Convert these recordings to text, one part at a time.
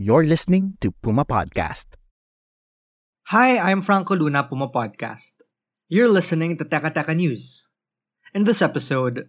You're listening to Puma Podcast. Hi, I'm Franco Luna, Puma Podcast. You're listening to Teka Teka News. In this episode,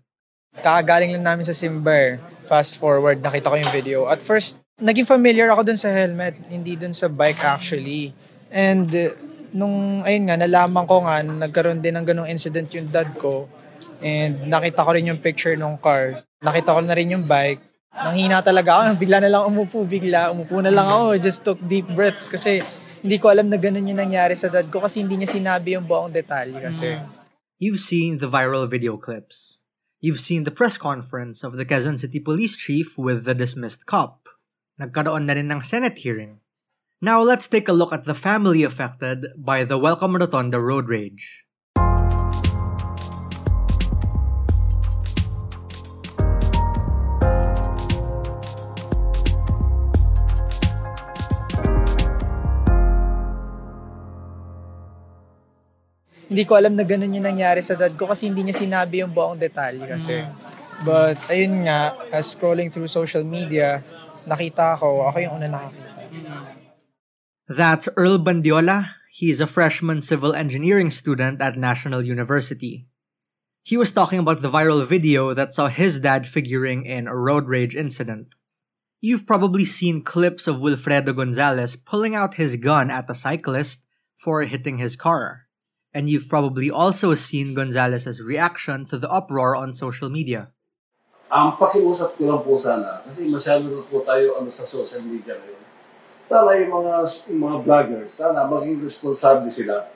Kakagaling lang namin sa Simber. Fast forward, nakita ko yung video. At first, naging familiar ako dun sa helmet, hindi dun sa bike actually. And uh, nung, ayun nga, nalaman ko nga, nagkaroon din ng ganong incident yung dad ko. And nakita ko rin yung picture ng car. Nakita ko na rin yung bike. Nanghina talaga ako. Bigla na lang umupo, bigla. Umupo na lang ako. Just took deep breaths kasi hindi ko alam na ganun yung nangyari sa dad ko kasi hindi niya sinabi yung buong detalye kasi. you've seen the viral video clips. You've seen the press conference of the Quezon City Police Chief with the dismissed cop. Nagkaroon na rin ng Senate hearing. Now let's take a look at the family affected by the Welcome Rotonda road rage. Hindi ko alam na ganun yung nangyari sa dad ko kasi hindi niya sinabi yung buong detalye kasi. But, ayun nga, as scrolling through social media, nakita ko, ako yung una nakakita. That's Earl Bandiola. He is a freshman civil engineering student at National University. He was talking about the viral video that saw his dad figuring in a road rage incident. You've probably seen clips of Wilfredo Gonzalez pulling out his gun at a cyclist for hitting his car. And you've probably also seen Gonzalez's reaction to the uproar on social media. Ang pakiusap ko lang po sana, kasi masyado na po tayo ano, sa social media ngayon. Sana yung mga, yung mga vloggers, sana maging responsable sila.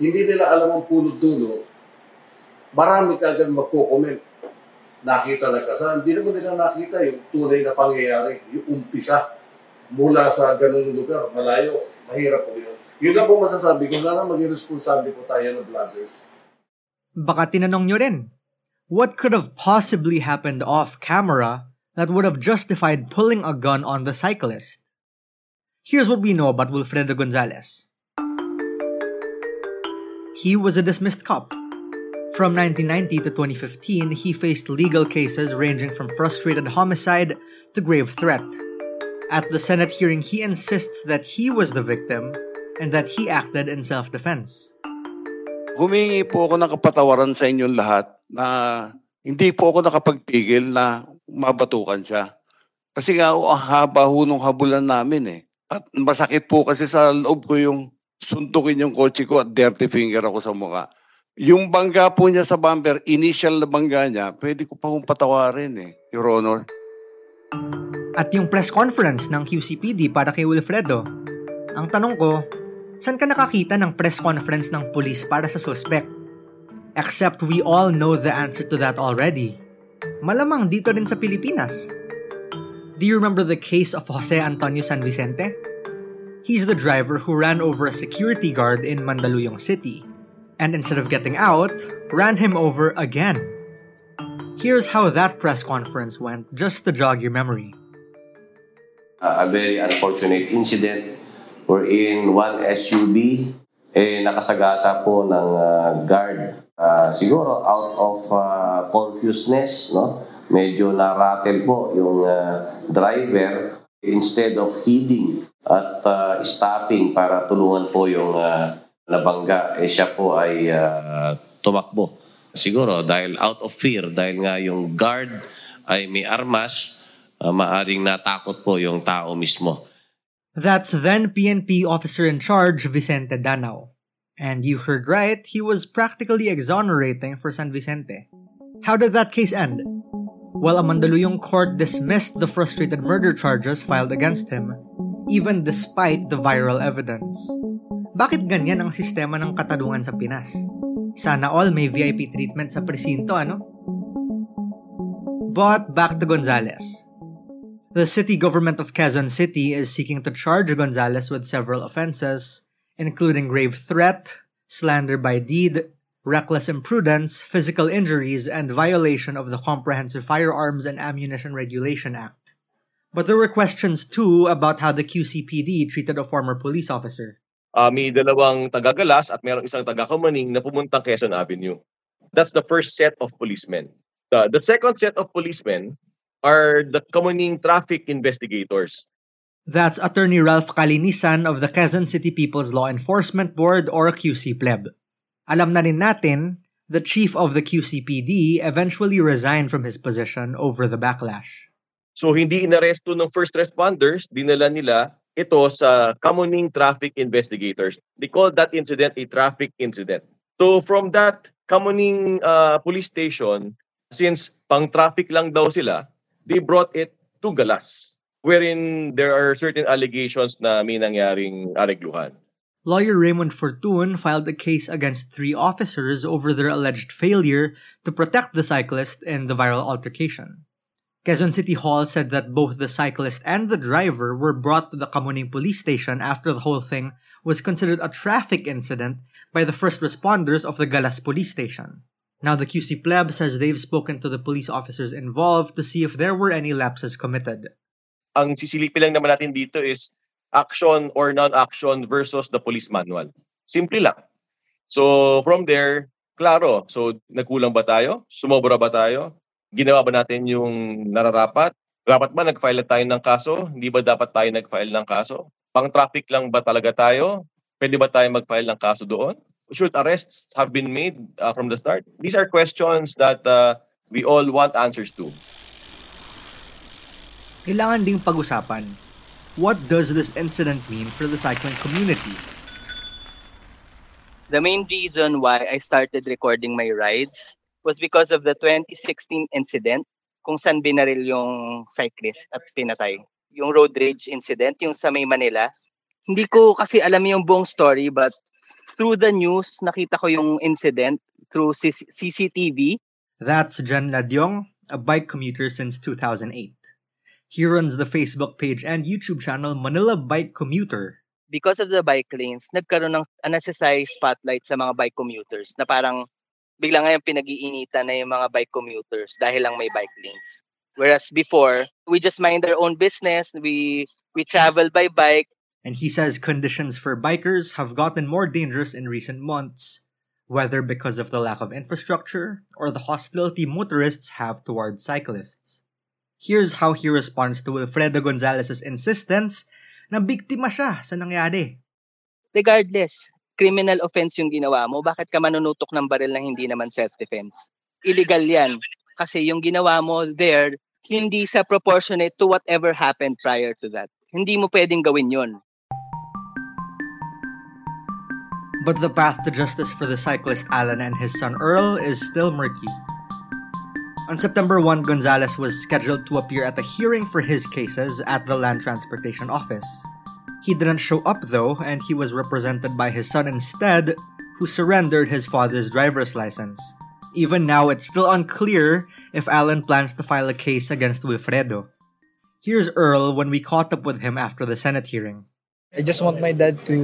Hindi nila alam ang punot dulo. Marami ka agad magko-comment. Nakita na kasal. Hindi naman nila nakita yung tunay na pangyayari, yung umpisa mula sa ganung lugar, malayo. Mahirap po yun. Yun lang po masasabi ko. Sana maging responsable po tayo vloggers. Baka tinanong nyo rin, what could have possibly happened off camera that would have justified pulling a gun on the cyclist? Here's what we know about Wilfredo Gonzalez. He was a dismissed cop. From 1990 to 2015, he faced legal cases ranging from frustrated homicide to grave threat. At the Senate hearing, he insists that he was the victim and that he acted in self-defense. Humingi po ako ng kapatawaran sa inyong lahat na hindi po ako nakapagpigil na mabatukan siya. Kasi nga, ang haba ho nung habulan namin eh. At masakit po kasi sa loob ko yung suntukin yung kotse ko at dirty finger ako sa mukha. Yung bangga po niya sa bumper, initial na bangga niya, pwede ko pa hong patawarin eh, Your Honor. At yung press conference ng QCPD para kay Wilfredo, ang tanong ko, saan ka nakakita ng press conference ng police para sa suspect? Except we all know the answer to that already. Malamang dito rin sa Pilipinas. Do you remember the case of Jose Antonio San Vicente? He's the driver who ran over a security guard in Mandaluyong City, and instead of getting out, ran him over again. Here's how that press conference went, just to jog your memory. uh, a very unfortunate incident wherein one SUV eh nakasagasa po ng uh, guard. Uh, siguro out of uh, confusedness, no? Medyo naratel po yung uh, driver instead of heeding at uh, stopping para tulungan po yung uh, nabangga, eh siya po ay uh, tumakbo. Siguro dahil out of fear, dahil nga yung guard ay may armas, uh, maaring natakot po yung tao mismo. That's then PNP officer in charge Vicente Danao. And you heard right, he was practically exonerating for San Vicente. How did that case end? Well, a Mandaluyong court dismissed the frustrated murder charges filed against him, even despite the viral evidence. Bakit ganyan ang sistema ng katarungan sa Pinas? Sana all may VIP treatment sa presinto, ano? But back to Gonzales. The city government of Quezon City is seeking to charge Gonzales with several offenses, including grave threat, slander by deed, reckless imprudence, physical injuries, and violation of the Comprehensive Firearms and Ammunition Regulation Act. But there were questions too about how the QCPD treated a former police officer. Uh, may dalawang taga-Galas at mayroong isang taga-Kamaning na pumuntang Quezon Avenue. That's the first set of policemen. The, the second set of policemen are the Kamaning traffic investigators. That's attorney Ralph Kalinisan of the Quezon City People's Law Enforcement Board or QC-PLEB. Alam na rin natin, the chief of the QCPD eventually resigned from his position over the backlash. So hindi inaresto ng first responders, dinala nila ito sa Kamuning Traffic Investigators. They call that incident a traffic incident. So from that Kamuning uh, police station, since pang-traffic lang daw sila, they brought it to Galas, wherein there are certain allegations na may nangyaring aregluhan. Lawyer Raymond Fortun filed a case against three officers over their alleged failure to protect the cyclist in the viral altercation. Quezon City Hall said that both the cyclist and the driver were brought to the Kamuning police station after the whole thing was considered a traffic incident by the first responders of the Galas police station. Now the QC pleb says they've spoken to the police officers involved to see if there were any lapses committed. Ang sisilipin lang naman natin dito is action or non-action versus the police manual. Simple lang. So from there, klaro. So nagkulang ba tayo? Sumobra ba tayo? Ginawa ba natin yung nararapat? Dapat ba nag-file tayo ng kaso? Hindi ba dapat tayo nag-file ng kaso? Pang-traffic lang ba talaga tayo? Pwede ba tayo mag-file ng kaso doon? Should arrests have been made uh, from the start? These are questions that uh, we all want answers to. Kailangan ding pag-usapan. What does this incident mean for the cycling community? The main reason why I started recording my rides was because of the 2016 incident kung saan binaril yung cyclist at pinatay. Yung road rage incident, yung sa May Manila. Hindi ko kasi alam yung buong story but through the news, nakita ko yung incident through CCTV. That's Jan Ladyong, a bike commuter since 2008. He runs the Facebook page and YouTube channel Manila Bike Commuter. Because of the bike lanes, nagkaroon ng unnecessary spotlight sa mga bike commuters na parang bigla ngayon pinag-iinitan na yung mga bike commuters dahil lang may bike lanes. Whereas before, we just mind our own business, we we travel by bike, and he says conditions for bikers have gotten more dangerous in recent months, whether because of the lack of infrastructure or the hostility motorists have towards cyclists. Here's how he responds to Wilfredo Gonzalez's insistence na biktima siya sa nangyari. Regardless, criminal offense yung ginawa mo, bakit ka manunutok ng baril na hindi naman self-defense? Illegal yan. Kasi yung ginawa mo there, hindi sa proportionate to whatever happened prior to that. Hindi mo pwedeng gawin yon. But the path to justice for the cyclist Alan and his son Earl is still murky. On September 1, Gonzalez was scheduled to appear at a hearing for his cases at the Land Transportation Office. He didn't show up though, and he was represented by his son instead, who surrendered his father's driver's license. Even now, it's still unclear if Alan plans to file a case against Wilfredo. Here's Earl when we caught up with him after the Senate hearing. I just want my dad to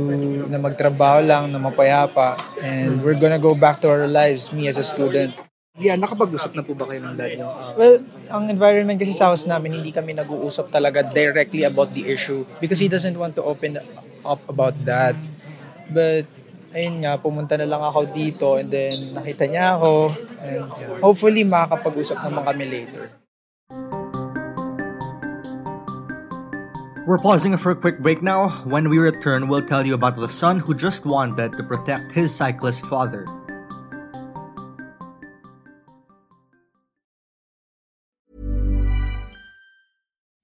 na magtrabaho lang, na mapayapa, and we're gonna go back to our lives, me as a student. Yeah, nakapag-usap na po ba kayo ng dad niyo? Uh, well, ang environment kasi sa house namin, hindi kami nag-uusap talaga directly about the issue because he doesn't want to open up about that. But, ayun nga, pumunta na lang ako dito and then nakita niya ako and hopefully makakapag-usap naman kami later. We're pausing for a quick break now. When we return, we'll tell you about the son who just wanted to protect his cyclist father.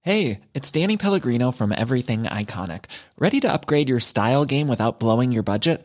Hey, it's Danny Pellegrino from Everything Iconic. Ready to upgrade your style game without blowing your budget?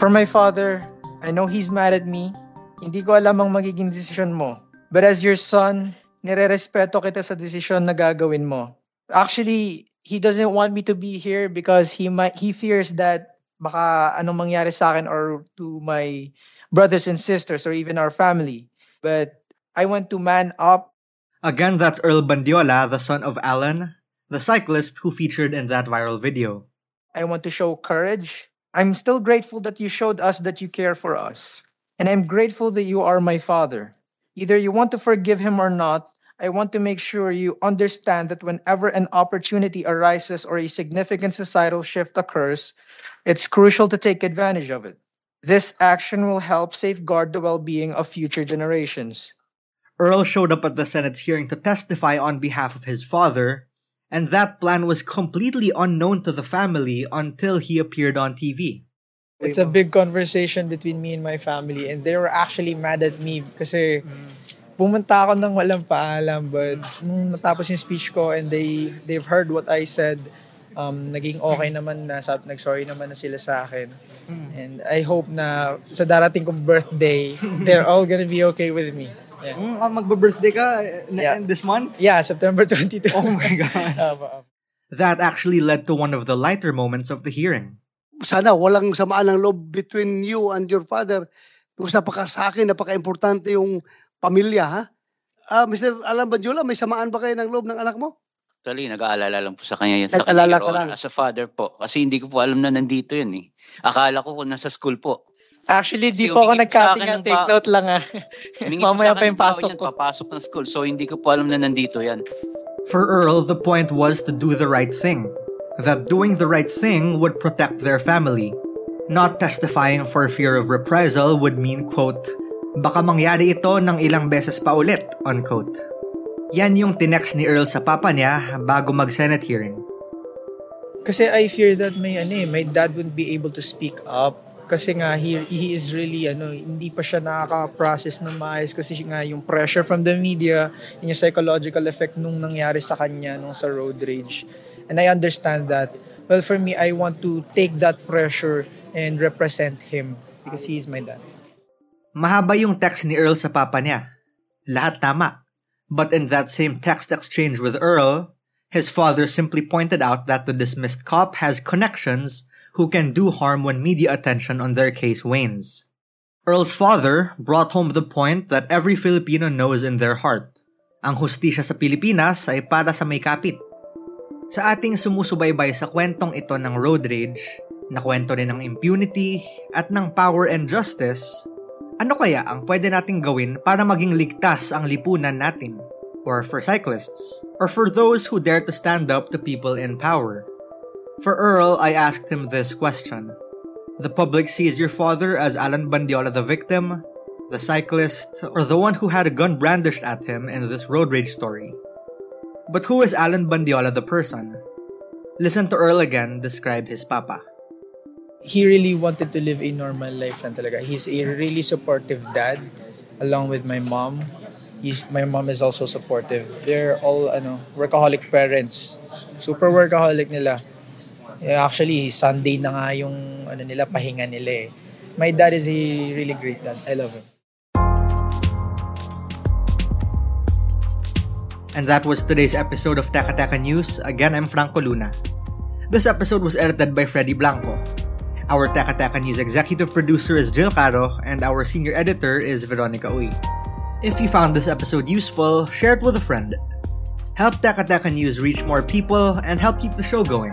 For my father, I know he's mad at me. Hindi ko alam ang magiging desisyon mo. But as your son, nire-respeto kita sa desisyon na gagawin mo. Actually, he doesn't want me to be here because he might he fears that baka anong mangyari sa akin or to my brothers and sisters or even our family. But I want to man up. Again, that's Earl Bandiola, the son of Alan, the cyclist who featured in that viral video. I want to show courage. I'm still grateful that you showed us that you care for us. And I'm grateful that you are my father. Either you want to forgive him or not, I want to make sure you understand that whenever an opportunity arises or a significant societal shift occurs, it's crucial to take advantage of it. This action will help safeguard the well being of future generations. Earl showed up at the Senate's hearing to testify on behalf of his father, and that plan was completely unknown to the family until he appeared on TV. It's a big conversation between me and my family and they were actually mad at me kasi pumunta ako ng walang paalam but nung natapos yung speech ko and they they've heard what I said um, naging okay naman na sab, nag-sorry naman na sila sa akin and I hope na sa darating kong birthday they're all gonna be okay with me yeah. Mm, magbe-birthday ka eh, Yeah. this month? yeah September 22 Oh my God. Apo, apo. That actually led to one of the lighter moments of the hearing. sana walang samaan ng loob between you and your father. Because napaka sa akin, napaka-importante yung pamilya, ha? Ah, Mr. Alan Badyola, may samaan ba kayo ng loob ng anak mo? Actually, nag-aalala lang po sa kanya yan. Sa Nag-aalala kanya, ka lang? As a father po. Kasi hindi ko po alam na nandito yun eh. Akala ko kung nasa school po. Actually di Kasi po ako nag-cutting ng take pa- note lang ah mamaya pa yung pasok ko Papasok ng school. So, hindi ko po alam na nandito yan. For Earl, the point was to do the right thing. That doing the right thing would protect their family. Not testifying for fear of reprisal would mean, quote, baka mangyari ito ng ilang beses pa ulit, unquote. Yan yung tinext ni Earl sa papa niya bago mag-Senate hearing. Kasi I fear that may ano eh, my dad wouldn't be able to speak up kasi nga he, he is really ano hindi pa siya nakaka-process ng maayos kasi nga yung pressure from the media yung psychological effect nung nangyari sa kanya nung sa road rage and I understand that well for me I want to take that pressure and represent him because he is my dad Mahaba yung text ni Earl sa papa niya. Lahat tama. But in that same text exchange with Earl, his father simply pointed out that the dismissed cop has connections who can do harm when media attention on their case wanes. Earl's father brought home the point that every Filipino knows in their heart. Ang hustisya sa Pilipinas ay para sa may kapit. Sa ating sumusubaybay sa kwentong ito ng road rage, na kwento rin ng impunity at ng power and justice, ano kaya ang pwede nating gawin para maging ligtas ang lipunan natin? Or for cyclists? Or for those who dare to stand up to people in power? For Earl, I asked him this question. The public sees your father as Alan Bandiola the victim, the cyclist, or the one who had a gun brandished at him in this road rage story. But who is Alan Bandiola the person? Listen to Earl again describe his papa. he really wanted to live a normal life. He's a really supportive dad along with my mom. He's, my mom is also supportive. They're all ano, workaholic parents. Super workaholic nila. Yeah, actually, Sunday na nga yung ano nila, pahinga nila eh. My dad is a really great dad. I love him. And that was today's episode of Taka Taka News. Again, I'm Franco Luna. This episode was edited by Freddy Blanco. Our Taka Taka News executive producer is Jill Caro, and our senior editor is Veronica Uy. If you found this episode useful, share it with a friend. Help Taka Taka News reach more people and help keep the show going.